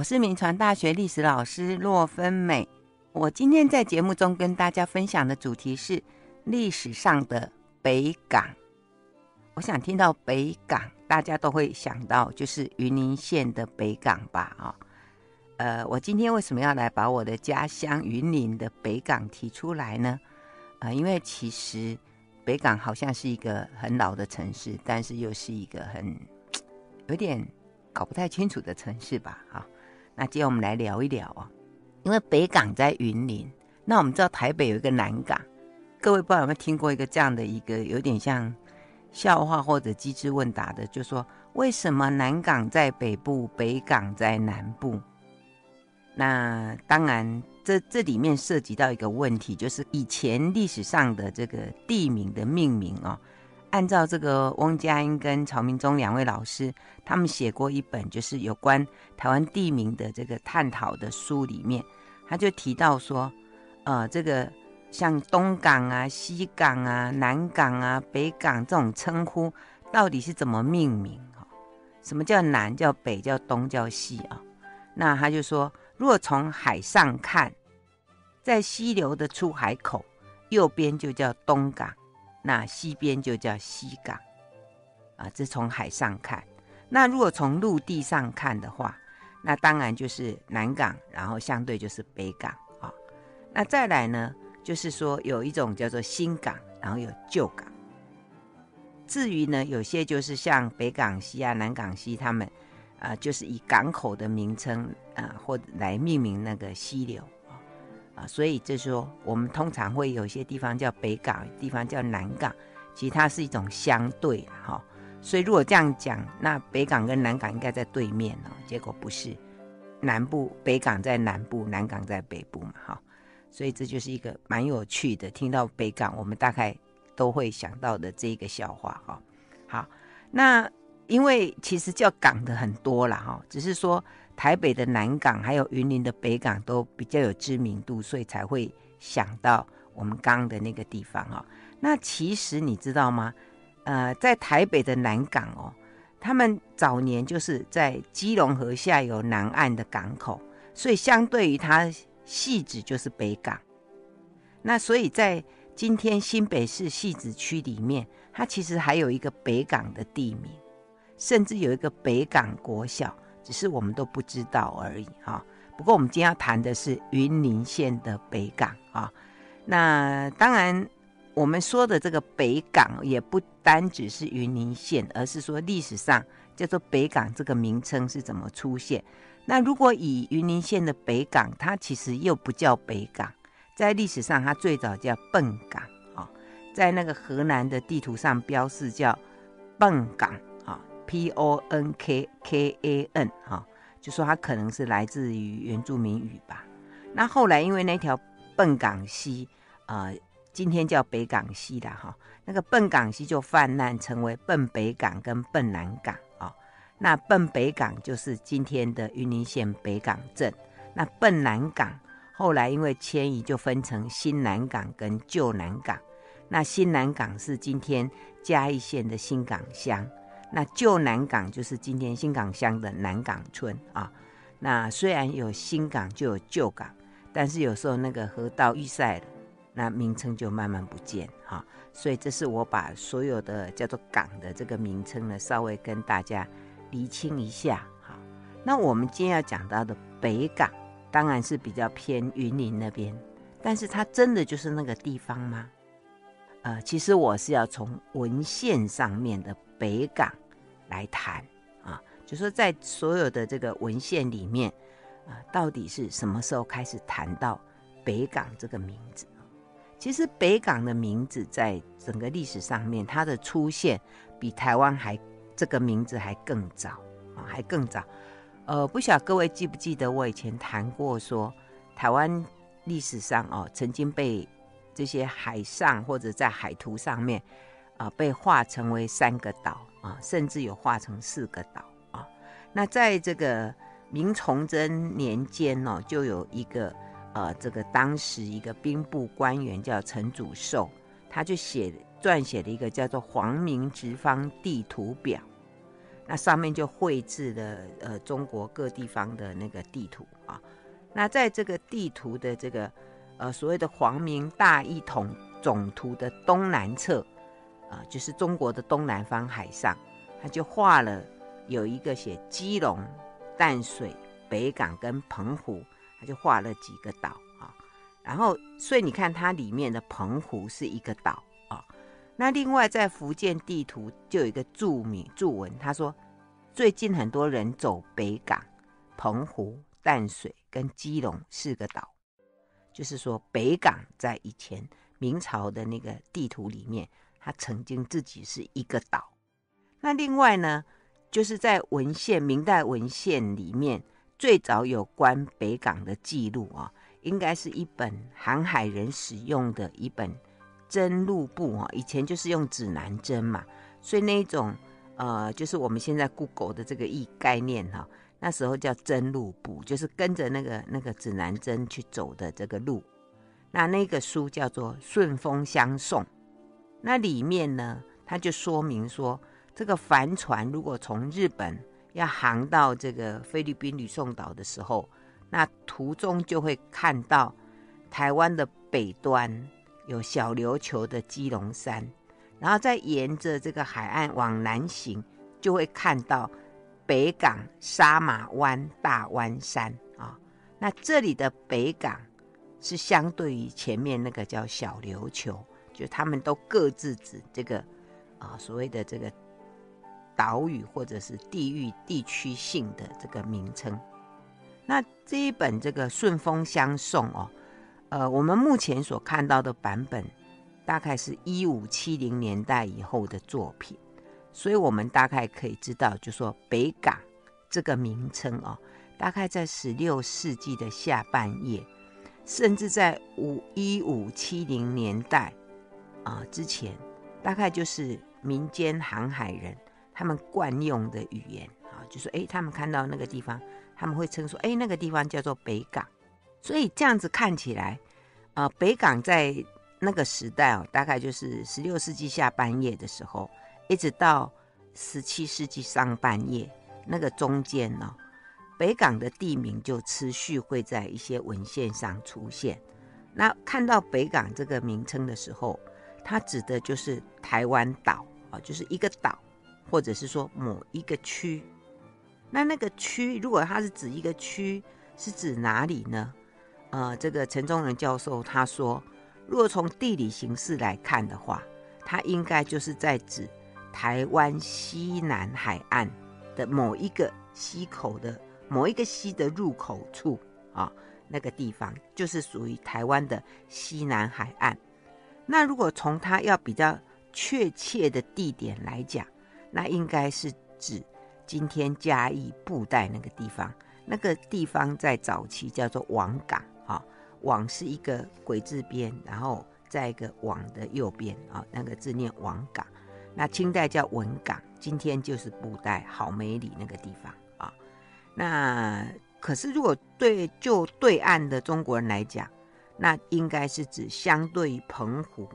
我是铭传大学历史老师骆芬美。我今天在节目中跟大家分享的主题是历史上的北港。我想听到北港，大家都会想到就是云林县的北港吧？啊，呃，我今天为什么要来把我的家乡云林的北港提出来呢？啊、因为其实北港好像是一个很老的城市，但是又是一个很有点搞不太清楚的城市吧？啊，那今天我们来聊一聊啊，因为北港在云林，那我们知道台北有一个南港，各位不知道有没有听过一个这样的一个有点像。笑话或者机智问答的，就说为什么南港在北部，北港在南部？那当然，这这里面涉及到一个问题，就是以前历史上的这个地名的命名哦，按照这个翁佳音跟曹明忠两位老师，他们写过一本就是有关台湾地名的这个探讨的书里面，他就提到说，呃，这个。像东港啊、西港啊、南港啊、北港这种称呼，到底是怎么命名？什么叫南？叫北？叫东？叫西啊？那他就说，如果从海上看，在溪流的出海口右边就叫东港，那西边就叫西港啊。这从海上看，那如果从陆地上看的话，那当然就是南港，然后相对就是北港啊。那再来呢？就是说，有一种叫做新港，然后有旧港。至于呢，有些就是像北港溪啊、南港溪，他们啊、就是以港口的名称啊、或来命名那个溪流所以就是说，我们通常会有一些地方叫北港，地方叫南港，其实它是一种相对哈、所以如果这样讲，那北港跟南港应该在对面哦，结果不是，南部北港在南部，南港在北部嘛，哈、所以这就是一个蛮有趣的，听到北港，我们大概都会想到的这一个笑话哈。好，那因为其实叫港的很多啦哈，只是说台北的南港还有云林的北港都比较有知名度，所以才会想到我们刚的那个地方哦。那其实你知道吗？呃，在台北的南港哦，他们早年就是在基隆河下游南岸的港口，所以相对于它。汐止就是北港，那所以在今天新北市汐止区里面，它其实还有一个北港的地名，甚至有一个北港国小，只是我们都不知道而已哈。不过我们今天要谈的是云林县的北港啊。那当然，我们说的这个北港也不单只是云林县，而是说历史上叫做北港这个名称是怎么出现。那如果以云林县的北港，它其实又不叫北港，在历史上它最早叫笨港啊，在那个河南的地图上标示叫笨港，P O N K K A N 哈，就说它可能是来自于原住民语吧。那后来因为那条笨港溪啊，今天叫北港溪了哈，那个笨港溪就泛滥成为笨北港跟笨南港啊。那笨北港就是今天的云林县北港镇，那笨南港后来因为迁移就分成新南港跟旧南港，那新南港是今天嘉义县的新港乡，那旧南港就是今天新港乡的南港村啊。那虽然有新港就有旧港，但是有时候那个河道淤塞了，那名称就慢慢不见哈。所以这是我把所有的叫做港的这个名称呢，稍微跟大家。厘清一下，好，那我们今天要讲到的北港，当然是比较偏云林那边，但是它真的就是那个地方吗？呃，其实我是要从文献上面的北港来谈啊，就说在所有的这个文献里面啊，到底是什么时候开始谈到北港这个名字？其实北港的名字在整个历史上面，它的出现比台湾还。这个名字还更早啊，还更早。呃，不晓得各位记不记得我以前谈过说，台湾历史上哦，曾经被这些海上或者在海图上面啊，被划成为三个岛啊，甚至有划成四个岛啊。那在这个明崇祯年间哦，就有一个呃，这个当时一个兵部官员叫陈祖寿，他就写撰写了一个叫做《皇明直方地图表》。那上面就绘制了呃中国各地方的那个地图啊。那在这个地图的这个呃所谓的皇明大一统总图的东南侧啊，就是中国的东南方海上，他就画了有一个写基隆、淡水、北港跟澎湖，他就画了几个岛啊。然后所以你看它里面的澎湖是一个岛啊。那另外在福建地图就有一个注明注文，他说最近很多人走北港、澎湖。淡水跟基隆四个岛，就是说北港在以前明朝的那个地图里面，它曾经自己是一个岛。那另外呢，就是在文献明代文献里面，最早有关北港的记录啊，应该是一本航海人使用的一本针路簿啊。以前就是用指南针嘛，所以那一种呃，就是我们现在 Google 的这个意概念哈。那时候叫针路簿，就是跟着那个那个指南针去走的这个路。那那个书叫做《顺风相送》，那里面呢，它就说明说，这个帆船如果从日本要航到这个菲律宾吕宋岛的时候，那途中就会看到台湾的北端有小琉球的基隆山，然后再沿着这个海岸往南行，就会看到。北港沙马湾大湾山啊，那这里的北港是相对于前面那个叫小琉球，就他们都各自指这个啊所谓的这个岛屿或者是地域地区性的这个名称。那这一本这个顺风相送哦，呃，我们目前所看到的版本大概是一五七零年代以后的作品。所以，我们大概可以知道，就说北港这个名称哦，大概在十六世纪的下半叶，甚至在五一五七零年代啊之前，大概就是民间航海人他们惯用的语言啊，就说哎，他们看到那个地方，他们会称说哎，那个地方叫做北港。所以这样子看起来，啊，北港在那个时代哦，大概就是十六世纪下半叶的时候。一直到十七世纪上半叶，那个中间呢、哦，北港的地名就持续会在一些文献上出现。那看到北港这个名称的时候，它指的就是台湾岛啊，就是一个岛，或者是说某一个区。那那个区，如果它是指一个区，是指哪里呢？呃，这个陈宗仁教授他说，如果从地理形势来看的话，它应该就是在指。台湾西南海岸的某一个溪口的某一个溪的入口处啊，那个地方就是属于台湾的西南海岸。那如果从它要比较确切的地点来讲，那应该是指今天嘉义布袋那个地方。那个地方在早期叫做王港啊，王是一个鬼字边，然后在一个王的右边啊，那个字念王港。那清代叫文港，今天就是布袋好美里那个地方啊。那可是如果对就对岸的中国人来讲，那应该是指相对于澎湖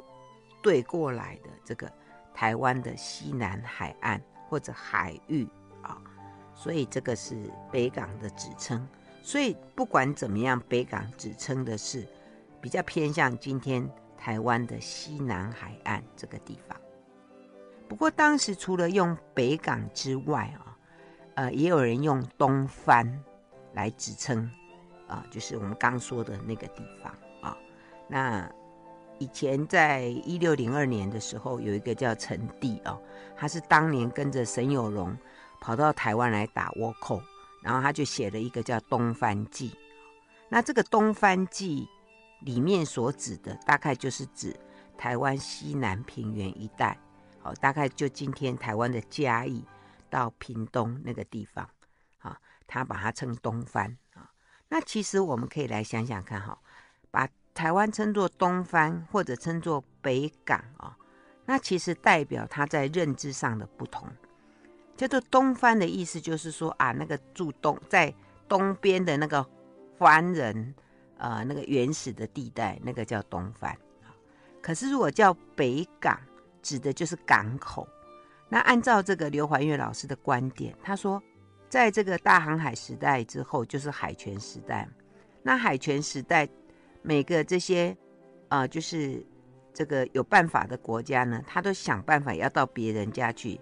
对过来的这个台湾的西南海岸或者海域啊。所以这个是北港的指称。所以不管怎么样，北港指称的是比较偏向今天台湾的西南海岸这个地方。不过当时除了用北港之外啊，呃，也有人用东番来指称，啊，就是我们刚说的那个地方。那以前在一六零二年的时候，有一个叫陈第哦，他是当年跟着沈有容跑到台湾来打倭寇，然后他就写了一个叫《东番记》。那这个《东番记》里面所指的，大概就是指台湾西南平原一带。哦，大概就今天台湾的嘉义到屏东那个地方，啊，他把它称东番啊。那其实我们可以来想想看，哈，台湾称作东番或者称作北港啊，那其实代表他在认知上的不同。叫做东番的意思就是说啊，那个住东在东边的那个番人，呃，那个原始的地带，那个叫东番。可是如果叫北港，指的就是港口，那按照这个刘怀月老师的观点，他说，在这个大航海时代之后，就是海权时代。那海权时代，每个这些呃，就是这个有办法的国家呢，他都想办法要到别人家去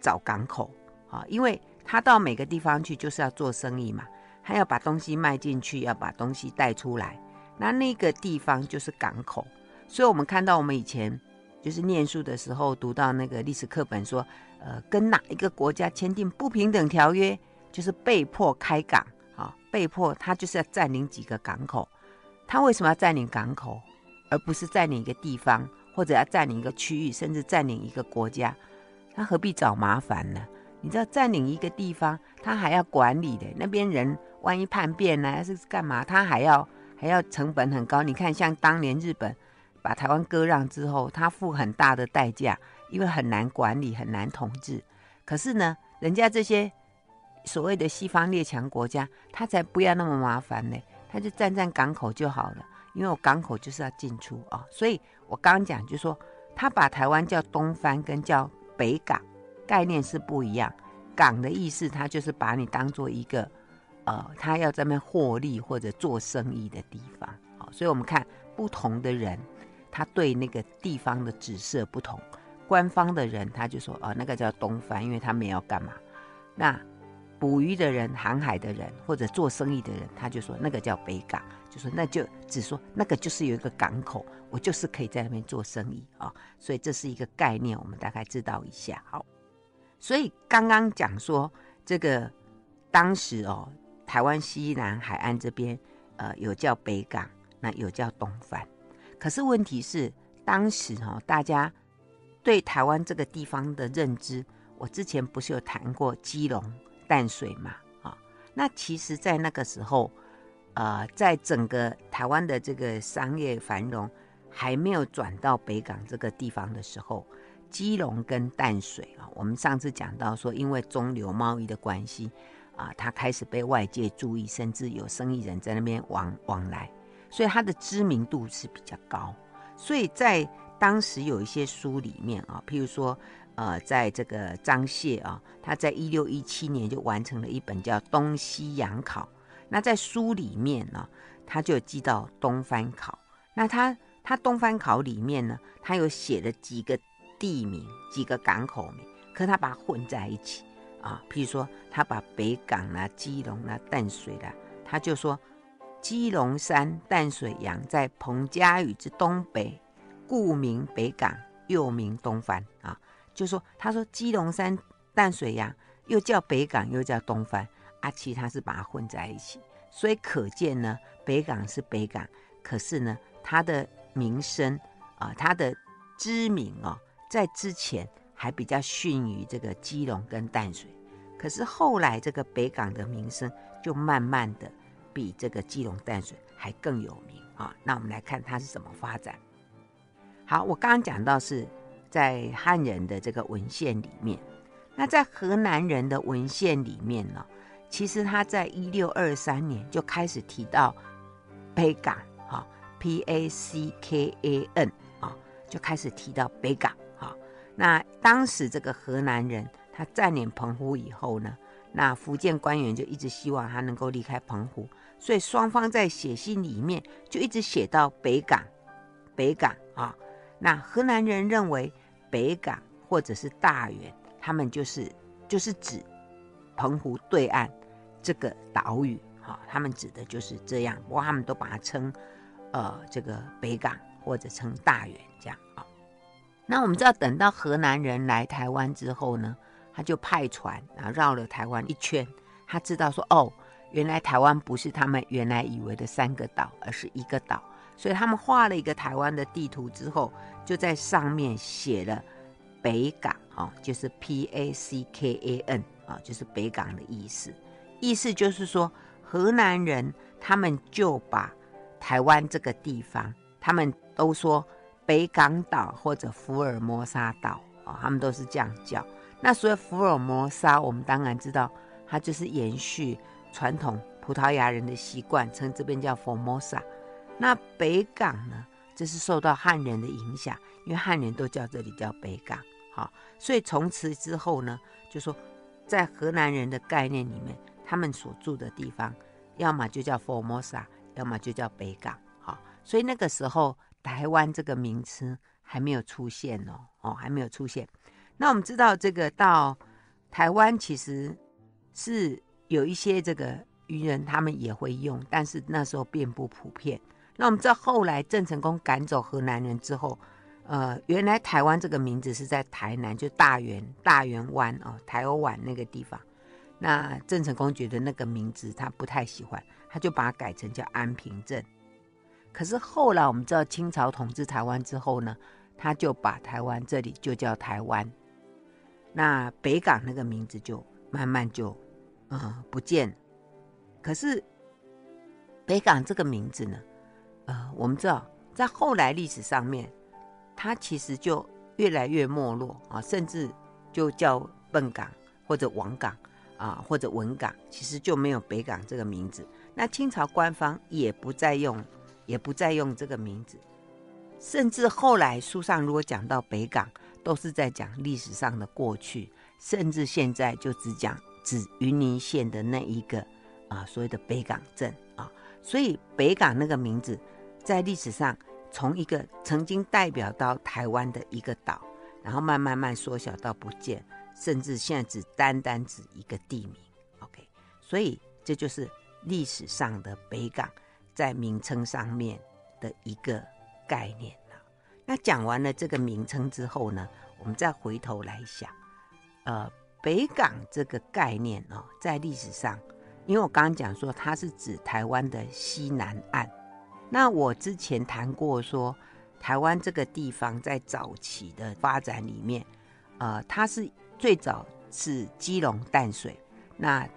找港口啊，因为他到每个地方去就是要做生意嘛，他要把东西卖进去，要把东西带出来，那那个地方就是港口。所以，我们看到我们以前。就是念书的时候读到那个历史课本说，呃，跟哪一个国家签订不平等条约，就是被迫开港啊，被迫他就是要占领几个港口。他为什么要占领港口，而不是占领一个地方，或者要占领一个区域，甚至占领一个国家？他何必找麻烦呢？你知道占领一个地方，他还要管理的，那边人万一叛变呢，还是干嘛？他还要还要成本很高。你看，像当年日本。把台湾割让之后，他付很大的代价，因为很难管理，很难统治。可是呢，人家这些所谓的西方列强国家，他才不要那么麻烦呢，他就站在港口就好了，因为我港口就是要进出啊、哦。所以我刚讲，就说他把台湾叫东番，跟叫北港概念是不一样。港的意思，他就是把你当做一个呃，他要在那边获利或者做生意的地方。好、哦，所以我们看不同的人。他对那个地方的指涉不同，官方的人他就说哦，那个叫东番，因为他们要干嘛？那捕鱼的人、航海的人或者做生意的人，他就说那个叫北港，就说那就只说那个就是有一个港口，我就是可以在那边做生意啊、哦。所以这是一个概念，我们大概知道一下。好，所以刚刚讲说这个当时哦，台湾西南海岸这边呃有叫北港，那有叫东番。可是问题是，当时哈，大家对台湾这个地方的认知，我之前不是有谈过基隆、淡水嘛？啊，那其实，在那个时候，呃，在整个台湾的这个商业繁荣还没有转到北港这个地方的时候，基隆跟淡水啊，我们上次讲到说，因为中流贸易的关系啊，它开始被外界注意，甚至有生意人在那边往往来。所以它的知名度是比较高，所以在当时有一些书里面啊，譬如说，呃，在这个张燮啊，他在一六一七年就完成了一本叫《东西洋考》，那在书里面呢，他就记到东番考。那他他东番考里面呢，他有写了几个地名、几个港口名，可他把它混在一起啊，譬如说他把北港啦、基隆啦、淡水啦，他就说。基隆山淡水洋在彭佳屿之东北，故名北港，又名东番啊。就说他说基隆山淡水呀又叫北港，又叫东番，啊，其实他是把它混在一起，所以可见呢，北港是北港，可是呢，它的名声啊，它的知名哦，在之前还比较逊于这个基隆跟淡水，可是后来这个北港的名声就慢慢的。比这个基隆淡水还更有名啊！那我们来看它是怎么发展。好，我刚刚讲到是在汉人的这个文献里面，那在河南人的文献里面呢，其实他在一六二三年就开始提到北港，哈，P A C K A N 啊，就开始提到北港啊。那当时这个河南人他占领澎湖以后呢，那福建官员就一直希望他能够离开澎湖。所以双方在写信里面就一直写到北港，北港啊。那河南人认为北港或者是大园，他们就是就是指澎湖对岸这个岛屿，哈，他们指的就是这样。不过他们都把它称呃这个北港或者称大园这样啊。那我们知道，等到河南人来台湾之后呢，他就派船啊绕了台湾一圈，他知道说哦。原来台湾不是他们原来以为的三个岛，而是一个岛。所以他们画了一个台湾的地图之后，就在上面写了北港，啊，就是 P A C K A N，啊，就是北港的意思。意思就是说，河南人他们就把台湾这个地方，他们都说北港岛或者福尔摩沙岛，啊，他们都是这样叫。那所以福尔摩沙，我们当然知道，它就是延续。传统葡萄牙人的习惯称这边叫 Formosa，那北港呢？这是受到汉人的影响，因为汉人都叫这里叫北港好，所以从此之后呢，就说在荷兰人的概念里面，他们所住的地方，要么就叫 Formosa，要么就叫北港。好，所以那个时候台湾这个名词还没有出现哦，哦，还没有出现。那我们知道这个到台湾其实是有一些这个渔人他们也会用，但是那时候并不普遍。那我们知道后来郑成功赶走河南人之后。呃，原来台湾这个名字是在台南，就大园大园湾哦，台欧湾那个地方。那郑成功觉得那个名字他不太喜欢，他就把它改成叫安平镇。可是后来我们知道清朝统治台湾之后呢，他就把台湾这里就叫台湾。那北港那个名字就慢慢就呃不见了。可是北港这个名字呢，呃，我们知道在后来历史上面。它其实就越来越没落啊，甚至就叫笨港或者王港啊，或者文港，其实就没有北港这个名字。那清朝官方也不再用，也不再用这个名字。甚至后来书上如果讲到北港，都是在讲历史上的过去，甚至现在就只讲指云林县的那一个啊，所谓的北港镇啊。所以北港那个名字在历史上。从一个曾经代表到台湾的一个岛，然后慢慢慢缩小到不见，甚至现在只单单指一个地名。OK，所以这就是历史上的北港在名称上面的一个概念。那讲完了这个名称之后呢，我们再回头来想，呃，北港这个概念哦，在历史上，因为我刚刚讲说它是指台湾的西南岸。那我之前谈过说，台湾这个地方在早期的发展里面，呃，它是最早是基隆淡水。那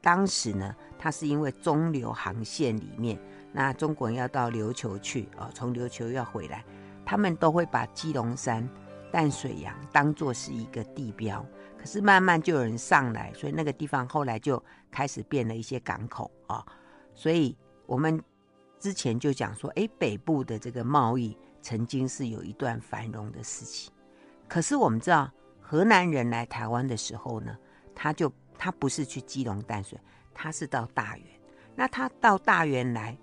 当时呢，它是因为中琉航线里面，那中国人要到琉球去哦，从琉球要回来，他们都会把基隆山、淡水洋当作是一个地标。可是慢慢就有人上来，所以那个地方后来就开始变了一些港口啊，所以我们。之前就讲说，哎，北部的这个贸易曾经是有一段繁荣的时期。可是我们知道，河南人来台湾的时候呢，他就他不是去基隆淡水，他是到大园。那他到大园来，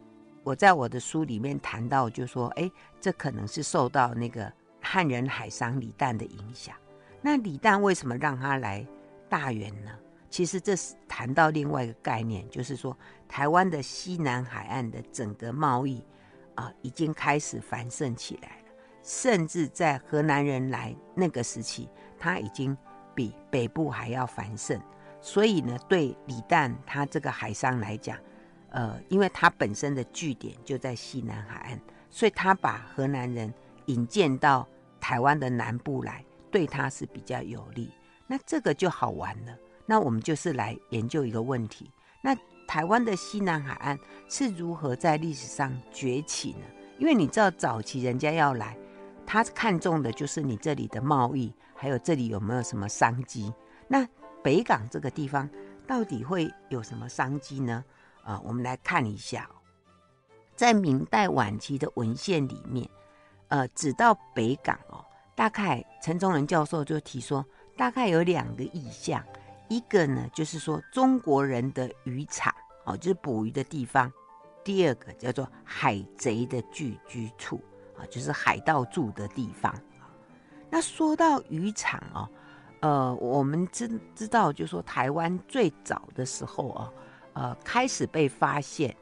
我在我的书里面谈到，就说，哎，这可能是受到那个汉人海商李旦的影响。那李旦为什么让他来大园呢？其实这是谈到另外一个概念，就是说台湾的西南海岸的整个贸易啊，已经开始繁盛起来了。甚至在荷兰人来那个时期，它已经比北部还要繁盛。所以呢，对李旦他这个海商来讲，呃，因为他本身的据点就在西南海岸，所以他把荷兰人引荐到台湾的南部来，对他是比较有利。那这个就好玩了。那我们就是来研究一个问题：那台湾的西南海岸是如何在历史上崛起呢？因为你知道，早期人家要来，他看重的就是你这里的贸易，还有这里有没有什么商机。那北港这个地方到底会有什么商机呢？啊，我们来看一下，在明代晚期的文献里面，呃，指到北港哦，大概陈宗仁教授就提说，大概有两个意象。一个呢，就是说中国人的渔场，哦，就是捕鱼的地方；第二个叫做海贼的聚居处，啊，就是海盗住的地方。那说到渔场哦，呃，我们知知道，就是说台湾最早的时候啊，呃，开始被发现，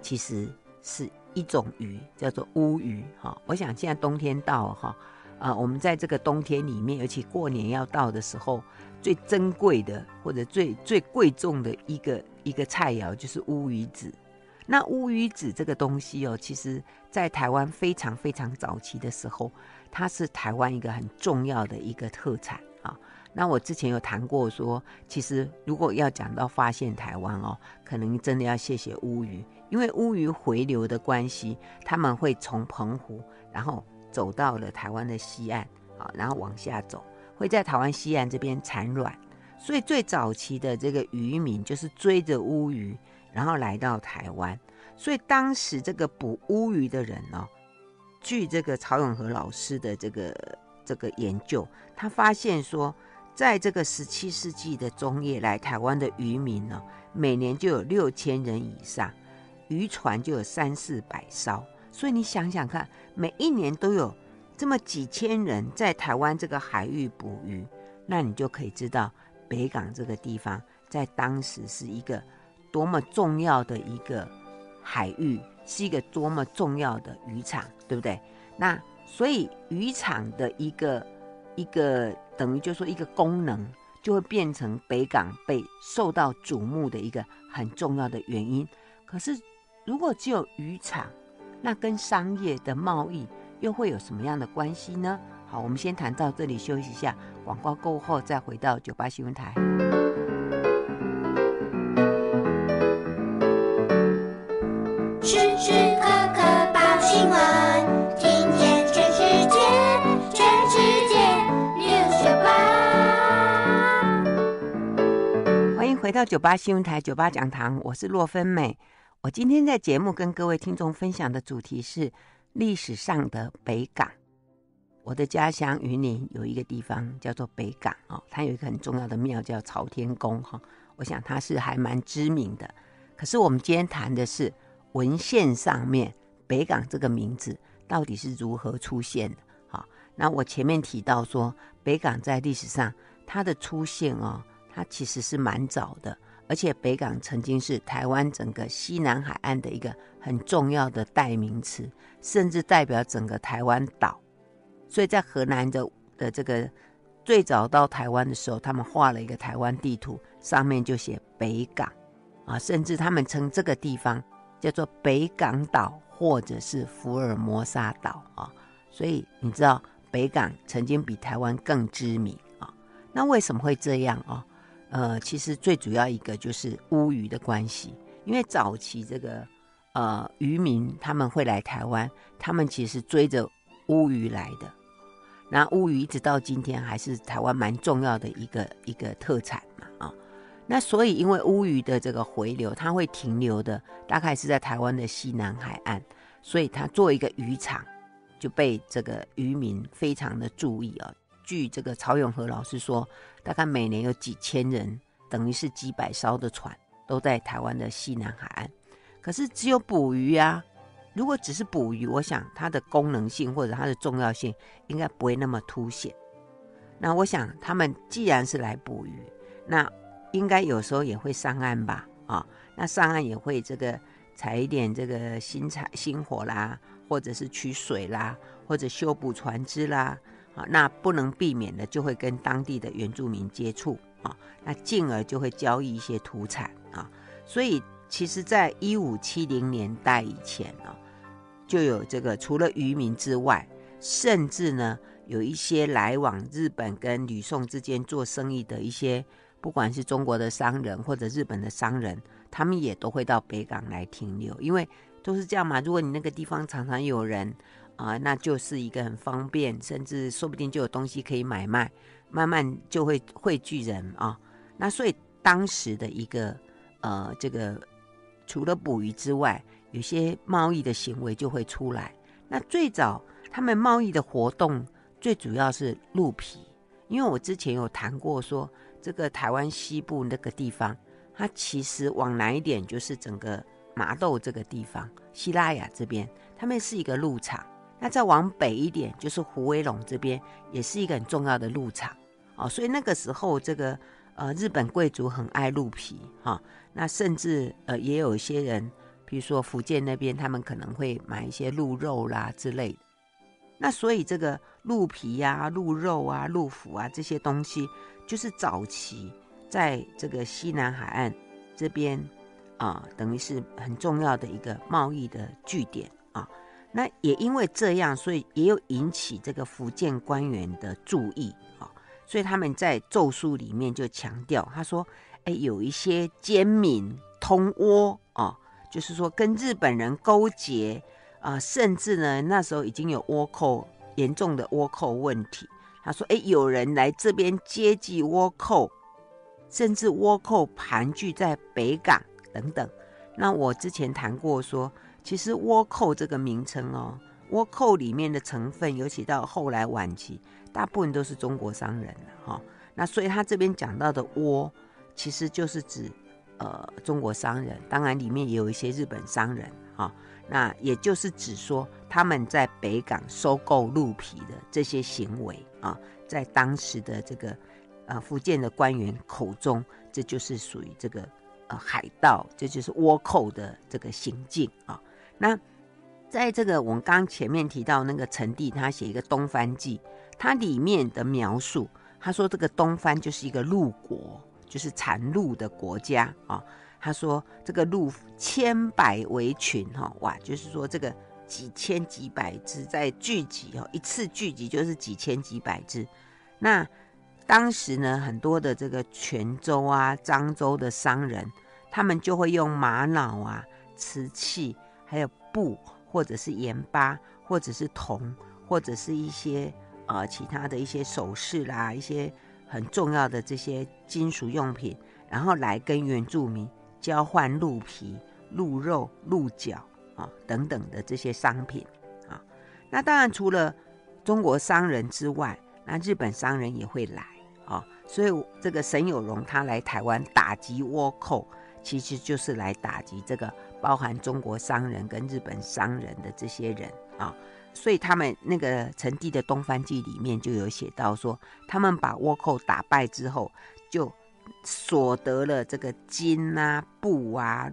其实是一种鱼，叫做乌鱼。哈，我想现在冬天到了哈，呃，我们在这个冬天里面，尤其过年要到的时候。最珍贵的或者最最贵重的一个一个菜肴就是乌鱼子。那乌鱼子这个东西哦，其实在台湾非常非常早期的时候，它是台湾一个很重要的一个特产啊。那我之前有谈过说，其实如果要讲到发现台湾哦，可能真的要谢谢乌鱼，因为乌鱼回流的关系，他们会从澎湖，然后走到了台湾的西岸啊，然后往下走。会在台湾西岸这边产卵，所以最早期的这个渔民就是追着乌鱼，然后来到台湾。所以当时这个捕乌鱼的人呢、哦，据这个曹永和老师的这个这个研究，他发现说，在这个十七世纪的中叶来台湾的渔民呢，每年就有六千人以上，渔船就有三四百艘，所以你想想看，每一年都有这么几千人在台湾这个海域捕鱼，那你就可以知道北港这个地方在当时是一个多么重要的一个海域，是一个多么重要的渔场，对不对？那所以渔场的一个一个等于就说一个功能，就会变成北港被受到瞩目的一个很重要的原因。可是如果只有渔场，那跟商业的贸易又会有什么样的关系呢？好，我们先谈到这里，休息一下，广告过后再回到九八新闻台。时时刻刻报新闻，听见全世界，全世界 news 欢迎回到九八新闻台九八讲堂，我是洛芬美。我今天在节目跟各位听众分享的主题是历史上的北港。我的家乡云林有一个地方叫做北港哦，它有一个很重要的庙叫朝天宫哈，我想它是还蛮知名的。可是我们今天谈的是文献上面北港这个名字到底是如何出现的？好，那我前面提到说北港在历史上它的出现哦，它其实是蛮早的，而且北港曾经是台湾整个西南海岸的一个很重要的代名词，甚至代表整个台湾岛。所以在河南的的这个最早到台湾的时候，他们画了一个台湾地图，上面就写北港啊，甚至他们称这个地方叫做北港岛或者是福尔摩沙岛啊。所以你知道北港曾经比台湾更知名啊。那为什么会这样啊？呃，其实最主要一个就是乌鱼的关系，因为早期这个呃渔民他们会来台湾，他们其实追着乌鱼来的。那乌鱼一直到今天还是台湾蛮重要的一个一个特产嘛啊，那所以因为乌鱼的这个回流，它会停留的大概是在台湾的西南海岸，所以它作为一个渔场，就被这个渔民非常的注意啊。据这个曹永和老师说，大概每年有几千人，等于是几百艘的船都在台湾的西南海岸，可是只有捕鱼啊。如果只是捕鱼，我想它的功能性或者它的重要性应该不会那么凸显。那我想他们既然是来捕鱼，那应该有时候也会上岸吧？啊，那上岸也会这个采一点这个新柴新火啦，或者是取水啦，或者修补船只啦。啊，那不能避免的就会跟当地的原住民接触啊，那进而就会交易一些土产啊。所以其实，在一五七零年代以前啊。就有这个，除了渔民之外，甚至呢，有一些来往日本跟吕宋之间做生意的一些，不管是中国的商人或者日本的商人，他们也都会到北港来停留，因为都是这样嘛。如果你那个地方常常有人啊、那就是一个很方便，甚至说不定就有东西可以买卖，慢慢就会汇聚人啊。那所以当时的一个呃，这个除了捕鱼之外，有些贸易的行为就会出来。那最早他们贸易的活动最主要是鹿皮，因为我之前有谈过说，这个台湾西部那个地方，它其实往南一点就是整个麻豆这个地方，西拉雅这边，他们是一个鹿场。那再往北一点就是胡威龙这边，也是一个很重要的鹿场。哦，所以那个时候这个呃日本贵族很爱鹿皮哈、那甚至呃也有一些人。比如说福建那边，他们可能会买一些鹿肉啦之类的。那所以这个鹿皮呀、鹿肉啊、鹿脯啊这些东西，就是早期在这个西南海岸这边啊，等于是很重要的一个贸易的据点啊。那也因为这样，所以也有引起这个福建官员的注意。所以他们在奏书里面就强调，他说：“哎，有一些奸民通倭啊。”就是说，跟日本人勾结啊、甚至呢，那时候已经有倭寇严重的倭寇问题。他说：“哎，有人来这边接济倭寇，甚至倭寇盘踞在北港等等。”那我之前谈过说，其实倭寇这个名称哦，倭寇里面的成分，尤其到后来晚期，大部分都是中国商人哈。那所以他这边讲到的倭，其实就是指呃中国商人，当然里面也有一些日本商人哈。那也就是指说他们在北港收购鹿皮的这些行为啊，在当时的这个呃福建的官员口中，这就是属于这个呃海盗，这就是倭寇的这个行径啊。那在这个我们刚前面提到那个陈帝，他写一个《东番记》，它里面的描述，他说这个东番就是一个鹿国，就是产鹿的国家啊。他说这个鹿千百为群哈，哇，就是说这个几千几百只在聚集哦，一次聚集就是几千几百只。那当时呢，很多的这个泉州啊、漳州的商人，他们就会用玛瑙啊、瓷器，还有布。或者是盐巴，或者是铜，或者是一些呃其他的一些首饰啦，一些很重要的这些金属用品，然后来跟原住民交换鹿皮、鹿肉、鹿角啊等等的这些商品啊。那当然除了中国商人之外，那日本商人也会来啊。所以这个沈有容他来台湾打击倭寇，其实就是来打击这个。包含中国商人跟日本商人的这些人啊，所以他们那个陈第的《东番记》里面就有写到说，他们把倭寇打败之后，就所得了这个金啊、布啊、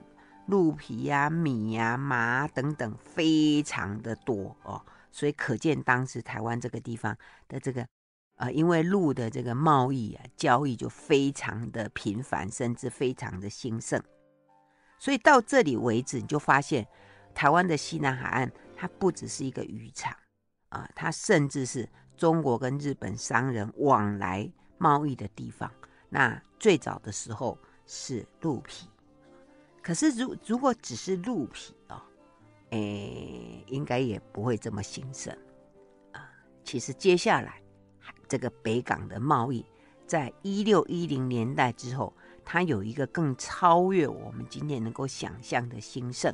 鹿皮啊、米啊、麻等等，非常的多哦。所以可见当时台湾这个地方的这个呃，因为鹿的这个贸易啊、交易就非常的频繁，甚至非常的兴盛。所以到这里为止，你就发现台湾的西南海岸，它不只是一个渔场啊，它甚至是中国跟日本商人往来贸易的地方。那最早的时候是鹿皮，可是如如果只是鹿皮啊，诶，应该也不会这么兴盛啊。其实接下来这个北港的贸易，在一六一零年代之后。它有一个更超越我们今天能够想象的兴盛，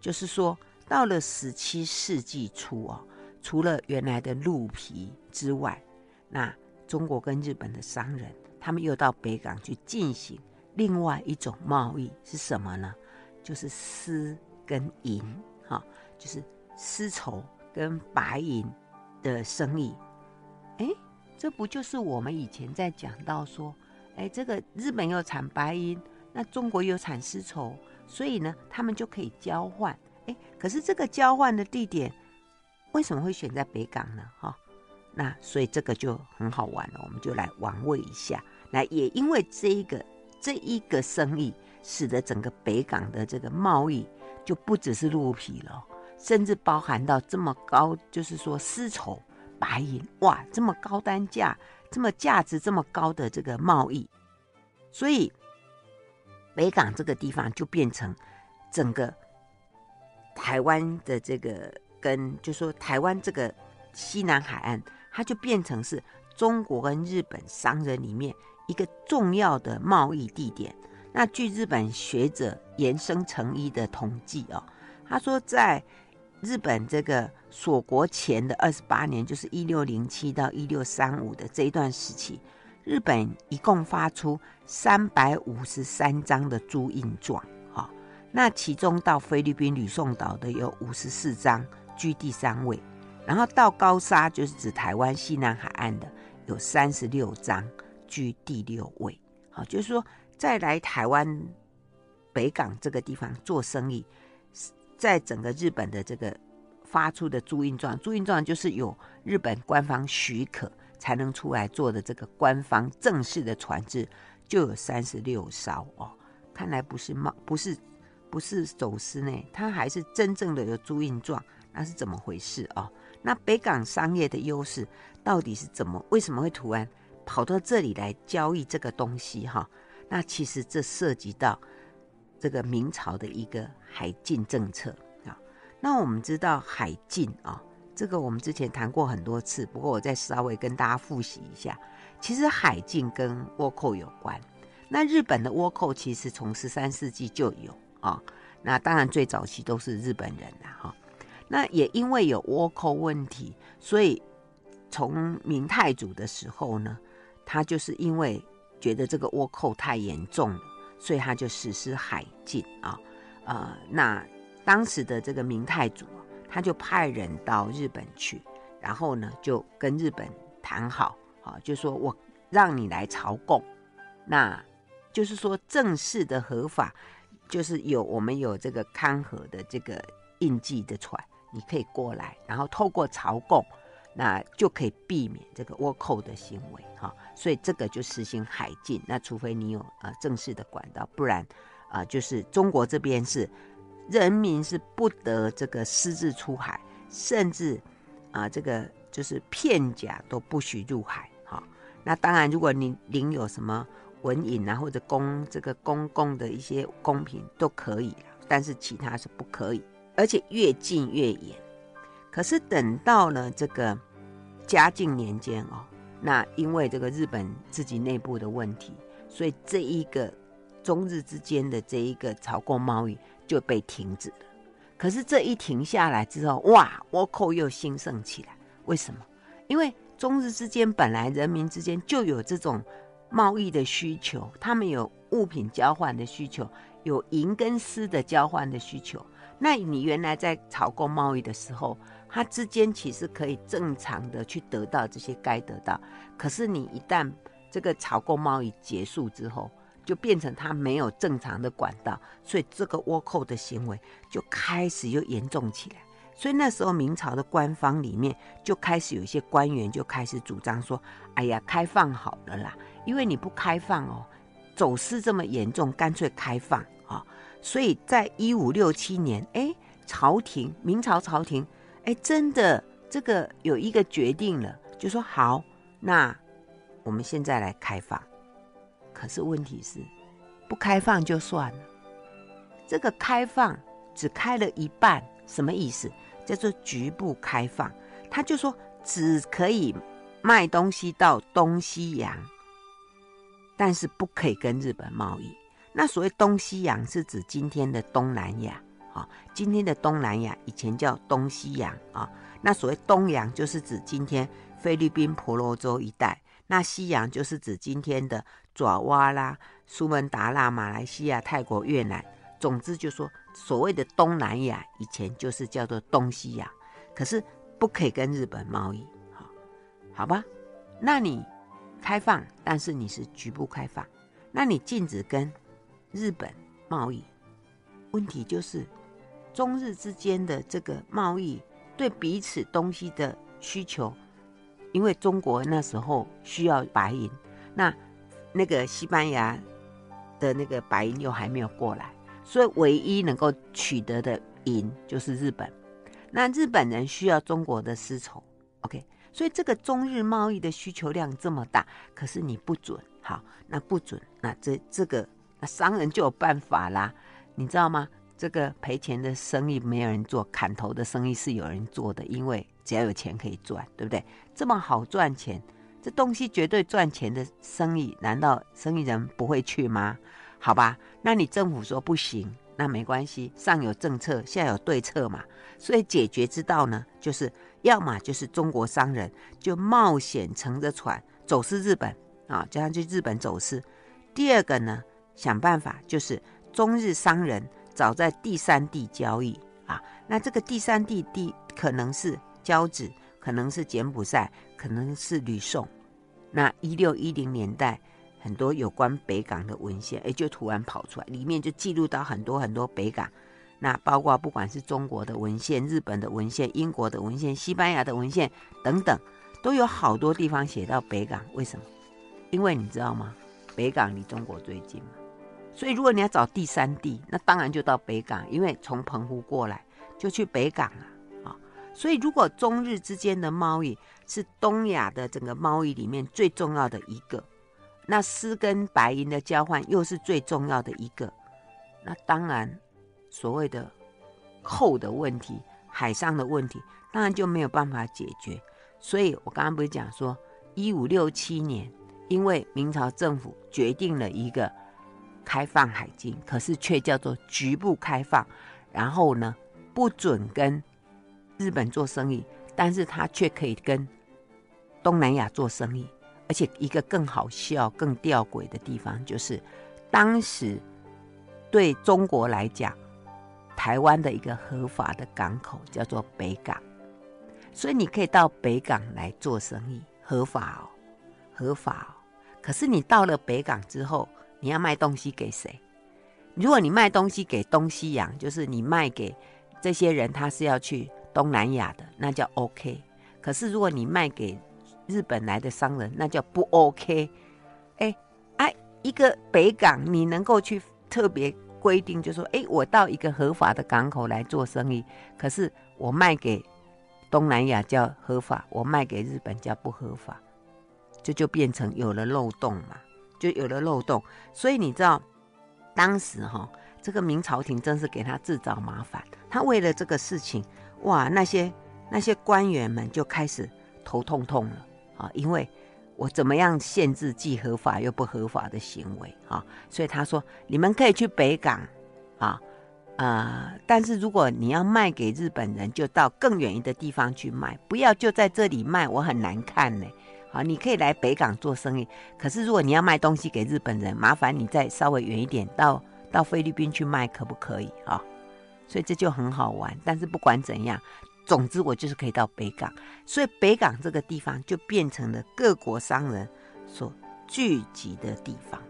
就是说，到了十七世纪初哦，除了原来的鹿皮之外，那中国跟日本的商人，他们又到北港去进行另外一种贸易，是什么呢？就是丝跟银，哈，就是丝绸跟白银的生意。哎，这不就是我们以前在讲到说，哎，这个日本又产白银，那中国又产丝绸，所以呢，他们就可以交换。哎，可是这个交换的地点为什么会选在北港呢？哈、那所以这个就很好玩了，我们就来玩味一下。那也因为这一个这一个生意，使得整个北港的这个贸易就不只是鹿皮了，甚至包含到这么高，就是说丝绸、白银，哇，这么高单价。这么价值这么高的这个贸易，所以北港这个地方就变成整个台湾的这个跟，就说台湾这个西南海岸，它就变成是中国跟日本商人里面一个重要的贸易地点。那据日本学者岩生成一的统计哦，他说在。日本这个锁国前的二十八年，就是一六零七到一六三五的这一段时期，日本一共发出三百五十三张的租印状，哈，那其中到菲律宾吕宋岛的有五十四张，居第三位，然后到高砂，就是指台湾西南海岸的，有三十六张，居第六位，好，就是说再来台湾北港这个地方做生意。在整个日本的这个发出的朱印状，朱印状就是有日本官方许可才能出来做的这个官方正式的船只，就有三十六艘哦。看来不是冒，不是不是走私呢，它还是真正的有朱印状，那是怎么回事哦？那北港商业的优势到底是怎么？为什么会突然跑到这里来交易这个东西哈？那其实这涉及到。这个明朝的一个海禁政策啊，那我们知道海禁啊，这个我们之前谈过很多次，不过我再稍微跟大家复习一下。其实海禁跟倭寇有关。那日本的倭寇其实从十三世纪就有啊，那当然最早期都是日本人了哈。那也因为有倭寇问题，所以从明太祖的时候呢，他就是因为觉得这个倭寇太严重了，所以他就实施海禁啊。呃，那当时的这个明太祖，他就派人到日本去，然后呢，就跟日本谈好，啊，就说我让你来朝贡，那就是说正式的合法，就是有我们有这个勘合的这个印记的船，你可以过来，然后透过朝贡，那就可以避免这个倭寇的行为，哈，所以这个就实行海禁，那除非你有呃正式的管道，不然。啊、就是中国这边是人民是不得这个私自出海，甚至啊、这个就是片甲都不许入海。哈、那当然，如果你领有什么文银啊，或者公这个公共的一些公品都可以，但是其他是不可以，而且越禁越严。可是等到了这个嘉靖年间哦，那因为这个日本自己内部的问题，所以这一个。中日之间的这一个朝贡贸易就被停止了。可是这一停下来之后，哇，倭寇又兴盛起来。为什么？因为中日之间本来人民之间就有这种贸易的需求，他们有物品交换的需求，有银跟丝的交换的需求。那你原来在朝贡贸易的时候，它之间其实可以正常的去得到这些该得到。可是你一旦这个朝贡贸易结束之后，就变成它没有正常的管道，所以这个倭寇的行为就开始又严重起来。所以那时候明朝的官方里面就开始有一些官员就开始主张说：“哎呀，开放好了啦，因为你不开放哦，走私这么严重，干脆开放啊。”所以在一五六七年，哎，朝廷明朝朝廷，哎，真的这个有一个决定了，就说好，那我们现在来开放。可是问题是，不开放就算了。这个开放只开了一半，什么意思？叫做局部开放。他就说只可以卖东西到东西洋，但是不可以跟日本贸易。那所谓东西洋是指今天的东南亚啊，今天的东南亚以前叫东西洋啊。那所谓东洋就是指今天菲律宾婆罗洲一带。那西洋就是指今天的爪哇啦、苏门答腊、马来西亚、泰国、越南。总之就说，所谓的东南亚以前就是叫做东西洋，可是不可以跟日本贸易，好，好吧？那你开放，但是你是局部开放，那你禁止跟日本贸易，问题就是中日之间的这个贸易对彼此东西的需求。因为中国那时候需要白银，那那个西班牙的那个白银又还没有过来，所以唯一能够取得的银就是日本。那日本人需要中国的丝绸，OK，所以这个中日贸易的需求量这么大，可是你不准，好，那不准，那这这个那商人就有办法啦，你知道吗？这个赔钱的生意没有人做，砍头的生意是有人做的，因为。只要有钱可以赚，对不对？这么好赚钱，这东西绝对赚钱的生意，难道生意人不会去吗？好吧，那你政府说不行，那没关系，上有政策，下有对策嘛。所以解决之道呢，就是要么就是中国商人就冒险乘着船走私日本啊，叫他去日本走私。第二个呢，想办法就是中日商人早在第三地交易啊，那这个第三地地可能是。交趾可能是柬埔寨，可能是吕宋。那一六一零年代，很多有关北港的文献，哎，就突然跑出来，里面就记录到很多很多北港。那包括不管是中国的文献、日本的文献、英国的文献、西班牙的文献等等，都有好多地方写到北港。为什么？因为你知道吗？北港离中国最近。所以如果你要找第三地，那当然就到北港，因为从澎湖过来就去北港了。所以，如果中日之间的贸易是东亚的整个贸易里面最重要的一个，那丝跟白银的交换又是最重要的一个，那当然，所谓的扣的问题、海上的问题，当然就没有办法解决。所以我刚刚不是讲说，一五六七年，因为明朝政府决定了一个开放海禁，可是却叫做局部开放，然后呢，不准跟日本做生意，但是他却可以跟东南亚做生意，而且一个更好笑、更吊诡的地方就是，当时对中国来讲，台湾的一个合法的港口叫做北港，所以你可以到北港来做生意，合法哦，合法哦。可是你到了北港之后，你要卖东西给谁？如果你卖东西给东西洋，就是你卖给这些人，他是要去。东南亚的那叫 OK，可是如果你卖给日本来的商人，那叫不 OK。哎哎，一个北港你能够去特别规定，就说哎，我到一个合法的港口来做生意，可是我卖给东南亚叫合法，我卖给日本叫不合法，这，就变成有了漏洞嘛，就有了漏洞。所以你知道，当时哈，这个明朝廷真是给他自找麻烦，他为了这个事情。哇，那些那些官员们就开始头痛痛了啊！因为我怎么样限制既合法又不合法的行为啊？所以他说，你们可以去北港啊，呃，但是如果你要卖给日本人，就到更远一的地方去卖，不要就在这里卖，我很难看呢。好，你可以来北港做生意，可是如果你要卖东西给日本人，麻烦你再稍微远一点，到到菲律宾去卖，可不可以啊？所以这就很好玩，但是不管怎样，总之我就是可以到北港，所以北港这个地方就变成了各国商人所聚集的地方。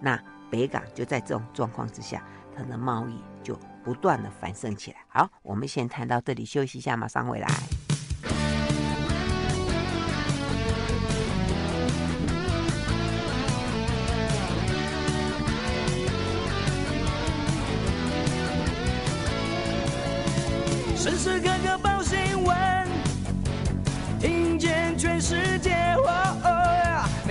那北港就在这种状况之下，它的贸易就不断的繁盛起来。好，我们先谈到这里，休息一下，马上回来。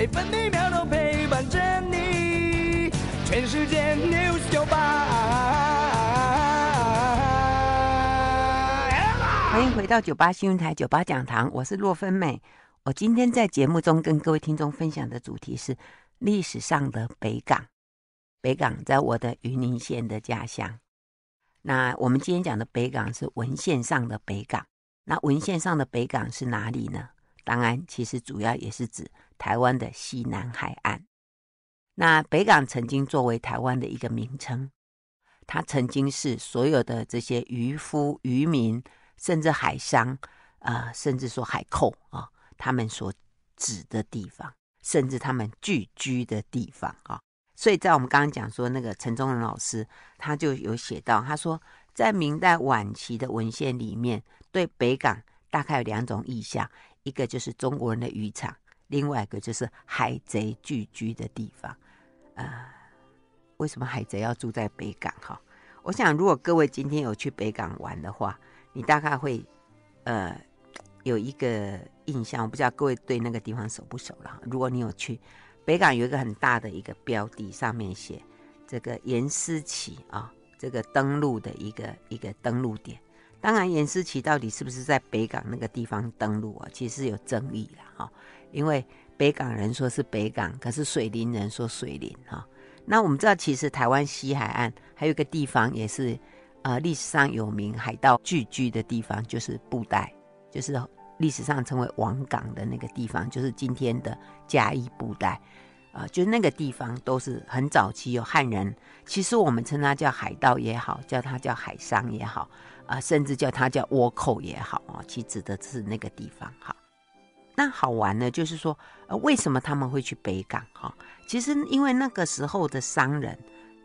每分每秒都陪伴着你。全世界 News 九八，欢迎回到九八新闻台九八讲堂，我是洛芬美。我今天在节目中跟各位听众分享的主题是历史上的北港。北港在我的云林县的家乡。那我们今天讲的北港是文献上的北港，那文献上的北港是哪里呢？当然，其实主要也是指台湾的西南海岸。那北港曾经作为台湾的一个名称，它曾经是所有的这些渔夫、渔民，甚至海商啊、甚至说海寇啊，他们所指的地方，甚至他们聚居的地方啊。所以在我们刚刚讲说，那个陈忠仁老师他就有写到，他说在明代晚期的文献里面，对北港大概有两种意象，一个就是中国人的渔场，另外一个就是海贼聚居的地方。啊、呃，为什么海贼要住在北港？哈，我想如果各位今天有去北港玩的话，你大概会呃有一个印象，我不知道各位对那个地方熟不熟了。如果你有去。北港有一个很大的一个标的，上面写这个严思齐啊，这个登陆的一个一个登陆点。当然，严思齐到底是不是在北港那个地方登陆啊？其实有争议了哈，因为北港人说是北港，可是水林人说水林哈。那我们知道，其实台湾西海岸还有一个地方也是呃历史上有名海盗聚居的地方，就是布袋，就是。历史上称为王港的那个地方，就是今天的嘉义布袋，啊、就那个地方都是很早期有汉人。其实我们称它叫海盗也好，叫它叫海商也好，啊、甚至叫它叫倭寇也好啊，其指的是那个地方。好，那好玩呢，就是说，呃，为什么他们会去北港？哈，其实因为那个时候的商人，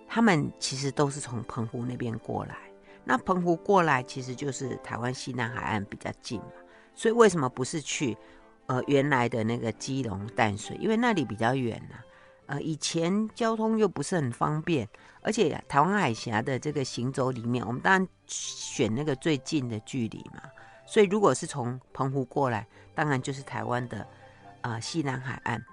他们其实都是从澎湖那边过来。那澎湖过来，其实就是台湾西南海岸比较近嘛。所以为什么不是去，呃，原来的那个基隆淡水？因为那里比较远呐、啊，呃，以前交通又不是很方便，而且台湾海峡的这个行走里面，我们当然选那个最近的距离嘛。所以如果是从澎湖过来，当然就是台湾的啊、西南海岸。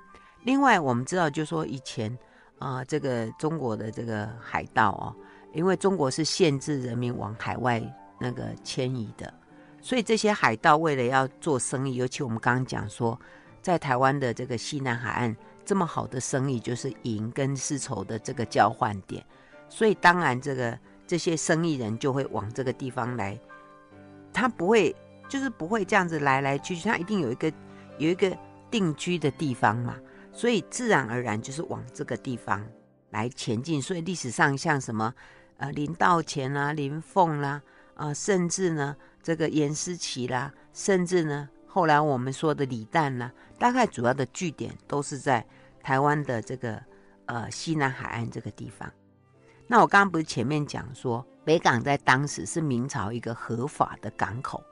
另外我们知道，就说以前啊、这个中国的这个海盗哦，因为中国是限制人民往海外那个迁移的。所以这些海盗为了要做生意，尤其我们刚刚讲说，在台湾的这个西南海岸这么好的生意，就是银跟丝绸的这个交换点，所以当然这个这些生意人就会往这个地方来，他不会就是不会这样子来来去去，它一定有一个有一个定居的地方嘛，所以自然而然就是往这个地方来前进。所以历史上像什么呃林道前啦、林凤啦，啊、呃，甚至呢这个颜思齐啦，甚至呢后来我们说的李旦啦，大概主要的据点都是在台湾的这个呃西南海岸这个地方。那我刚刚不是前面讲说北港在当时是明朝一个合法的港口。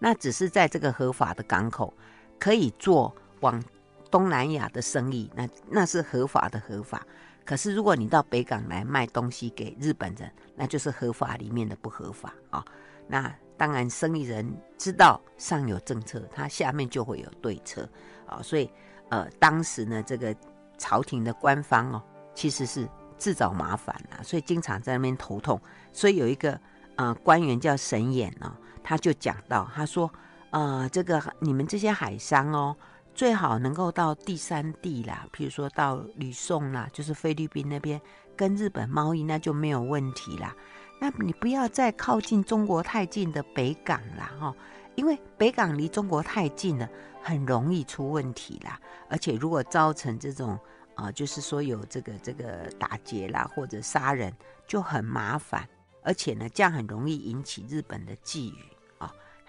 那只是在这个合法的港口，可以做往东南亚的生意，那那是合法的合法。可是如果你到北港来卖东西给日本人，那就是合法里面的不合法啊、那当然，生意人知道上有政策，他下面就会有对策啊、所以呃，当时呢，这个朝廷的官方哦，其实是自找麻烦了，所以经常在那边头痛。所以有一个呃官员叫沈衍哦。他就讲到，他说，呃，这个你们这些海商哦，最好能够到第三地啦，譬如说到吕宋啦，就是菲律宾那边跟日本贸易，那就没有问题啦。那你不要再靠近中国太近的北港啦，哈，因为北港离中国太近了，很容易出问题啦。而且如果造成这种啊、就是说有这个这个打劫啦或者杀人，就很麻烦。而且呢，这样很容易引起日本的觊觎、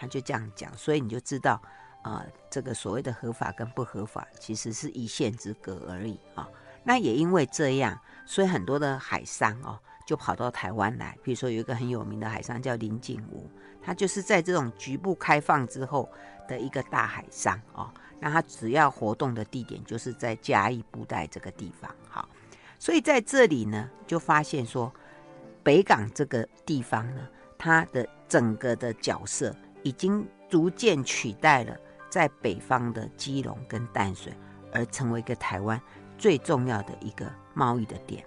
他就这样讲，所以你就知道，啊、这个所谓的合法跟不合法，其实是一线之隔而已啊、那也因为这样，所以很多的海商哦，就跑到台湾来。比如说有一个很有名的海商叫林景吾，他就是在这种局部开放之后的一个大海商哦。那他只要活动的地点就是在嘉义布袋这个地方。好，所以在这里呢，就发现说。北港这个地方呢，它的整个的角色已经逐渐取代了在北方的基隆跟淡水，而成为一个台湾最重要的一个贸易的点。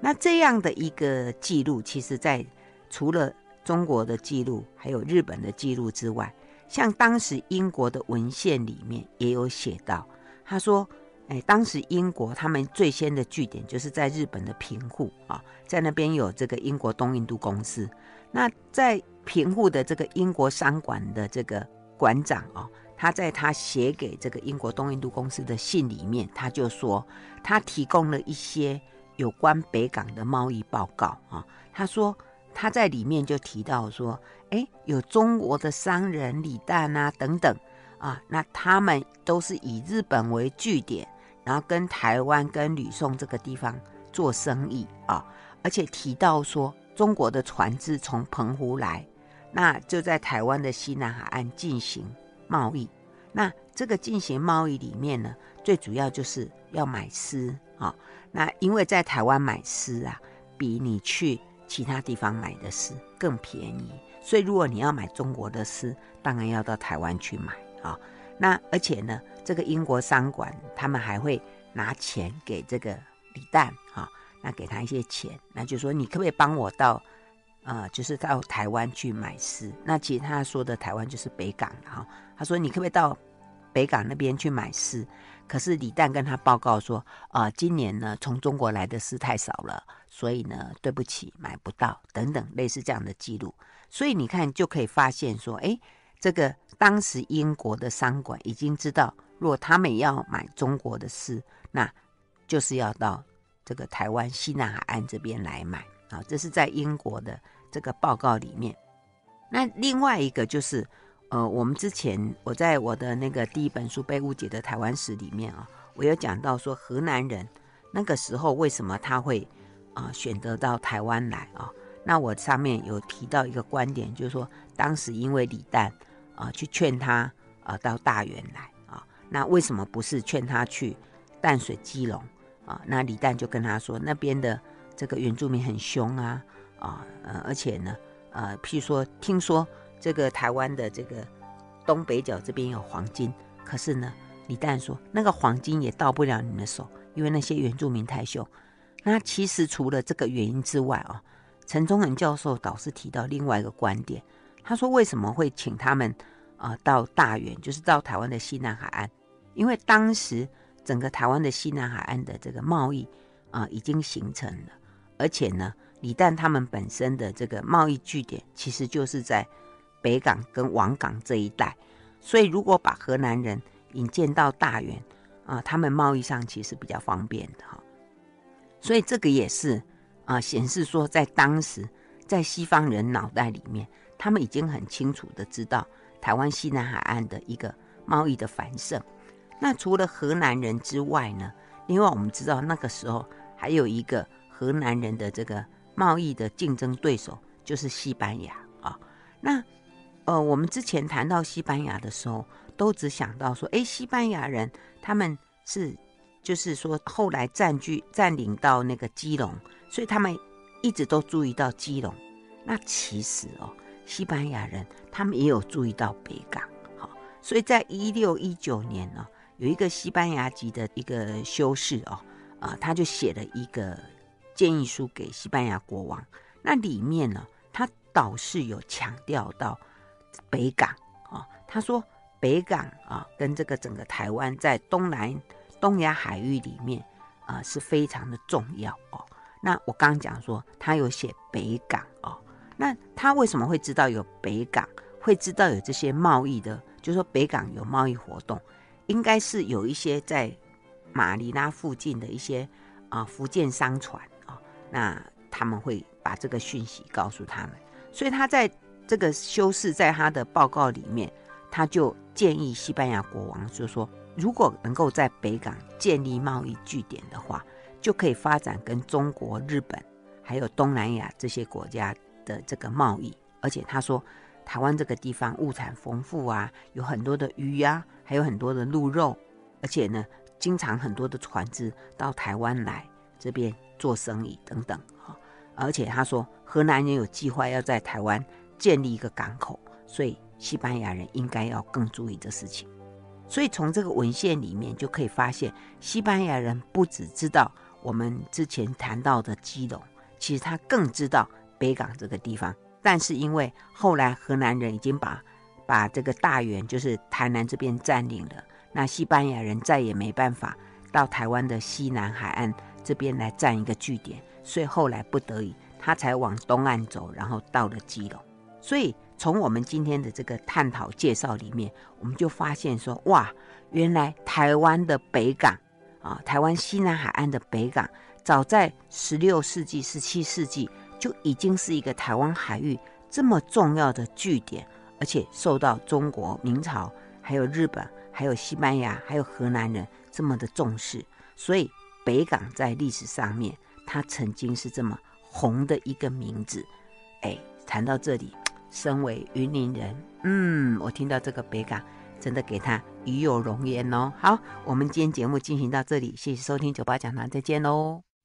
那这样的一个记录，其实在除了中国的记录，还有日本的记录之外，像当时英国的文献里面也有写到，他说。哎，当时英国他们最先的据点就是在日本的平户啊，在那边有这个英国东印度公司。那在平户的这个英国商馆的这个馆长啊，他在他写给这个英国东印度公司的信里面，他就说他提供了一些有关北港的贸易报告啊。他说他在里面就提到说，哎，有中国的商人李旦啊等等啊，那他们都是以日本为据点。然后跟台湾、跟吕宋这个地方做生意啊，而且提到说中国的船只从澎湖来，那就在台湾的西南海岸进行贸易。那这个进行贸易里面呢，最主要就是要买丝啊。那因为在台湾买丝啊，比你去其他地方买的丝更便宜，所以如果你要买中国的丝，当然要到台湾去买啊。那而且呢，这个英国商馆他们还会拿钱给这个李旦哈，那给他一些钱，那就说你可不可以帮我到，呃，就是到台湾去买丝？那其实他说的台湾就是北港哈，他说你可不可以到北港那边去买丝？可是李旦跟他报告说，啊、今年呢从中国来的丝太少了，所以呢对不起买不到等等类似这样的记录，所以你看就可以发现说，哎。这个当时英国的商馆已经知道，如果他们要买中国的丝，那就是要到这个台湾西南海岸这边来买啊。这是在英国的这个报告里面。那另外一个就是，呃，我们之前我在我的那个第一本书《被误解的台湾史》里面啊，我有讲到说河南人那个时候为什么他会啊选择到台湾来啊？那我上面有提到一个观点，就是说当时因为李旦。啊，去劝他啊到大原来啊，那为什么不是劝他去淡水基隆啊？那李旦就跟他说，那边的这个原住民很凶啊啊，呃，而且呢，呃，譬如说，听说这个台湾的这个东北角这边有黄金，可是呢，李旦说那个黄金也到不了你的手，因为那些原住民太凶。那其实除了这个原因之外啊，陈宗恒教授倒是提到另外一个观点。他说：“为什么会请他们啊、到大员，就是到台湾的西南海岸？因为当时整个台湾的西南海岸的这个贸易啊、已经形成了，而且呢，李旦他们本身的这个贸易据点其实就是在北港跟王港这一带。所以如果把河南人引荐到大员啊，他们贸易上其实比较方便的哈。所以这个也是啊，显示说在当时在西方人脑袋里面，他们已经很清楚的知道台湾西南海岸的一个贸易的繁盛。那除了河南人之外呢，另外我们知道那个时候还有一个河南人的这个贸易的竞争对手就是西班牙啊。那呃，我们之前谈到西班牙的时候，都只想到说，哎，西班牙人他们是就是说后来占据占领到那个基隆，所以他们一直都注意到基隆。那其实哦，西班牙人他们也有注意到北港。好，所以在一六一九年呢。有一个西班牙籍的一个修士哦，啊、他就写了一个建议书给西班牙国王。那里面呢，他倒是有强调到北港啊、他说北港啊、跟这个整个台湾在东南东亚海域里面啊、是非常的重要哦。那我刚刚讲说他有写北港哦，那他为什么会知道有北港，会知道有这些贸易的，就是说北港有贸易活动？应该是有一些在马尼拉附近的一些啊福建商船，那他们会把这个讯息告诉他们，所以他在这个修士在他的报告里面，他就建议西班牙国王，就说如果能够在北港建立贸易据点的话，就可以发展跟中国、日本还有东南亚这些国家的这个贸易，而且他说。台湾这个地方物产丰富啊，有很多的鱼呀、啊，还有很多的鹿肉，而且呢，经常很多的船只到台湾来这边做生意等等哈。而且他说，荷兰人有计划要在台湾建立一个港口，所以西班牙人应该要更注意这事情。所以从这个文献里面就可以发现，西班牙人不只知道我们之前谈到的基隆，其实他更知道北港这个地方。但是因为后来荷兰人已经把把这个大员，就是台南这边占领了，那西班牙人再也没办法到台湾的西南海岸这边来占一个据点，所以后来不得已，他才往东岸走，然后到了基隆。所以从我们今天的这个探讨介绍里面，我们就发现说，哇，原来台湾的北港啊，台湾西南海岸的北港，早在十六世纪、十七世纪。就已经是一个台湾海域这么重要的据点，而且受到中国明朝、还有日本、还有西班牙、还有荷兰人这么的重视，所以北港在历史上面，它曾经是这么红的一个名字。哎，谈到这里，身为云林人，嗯，我听到这个北港，真的给他与有荣焉哦。好，我们今天节目进行到这里，谢谢收听酒吧讲堂，再见喽。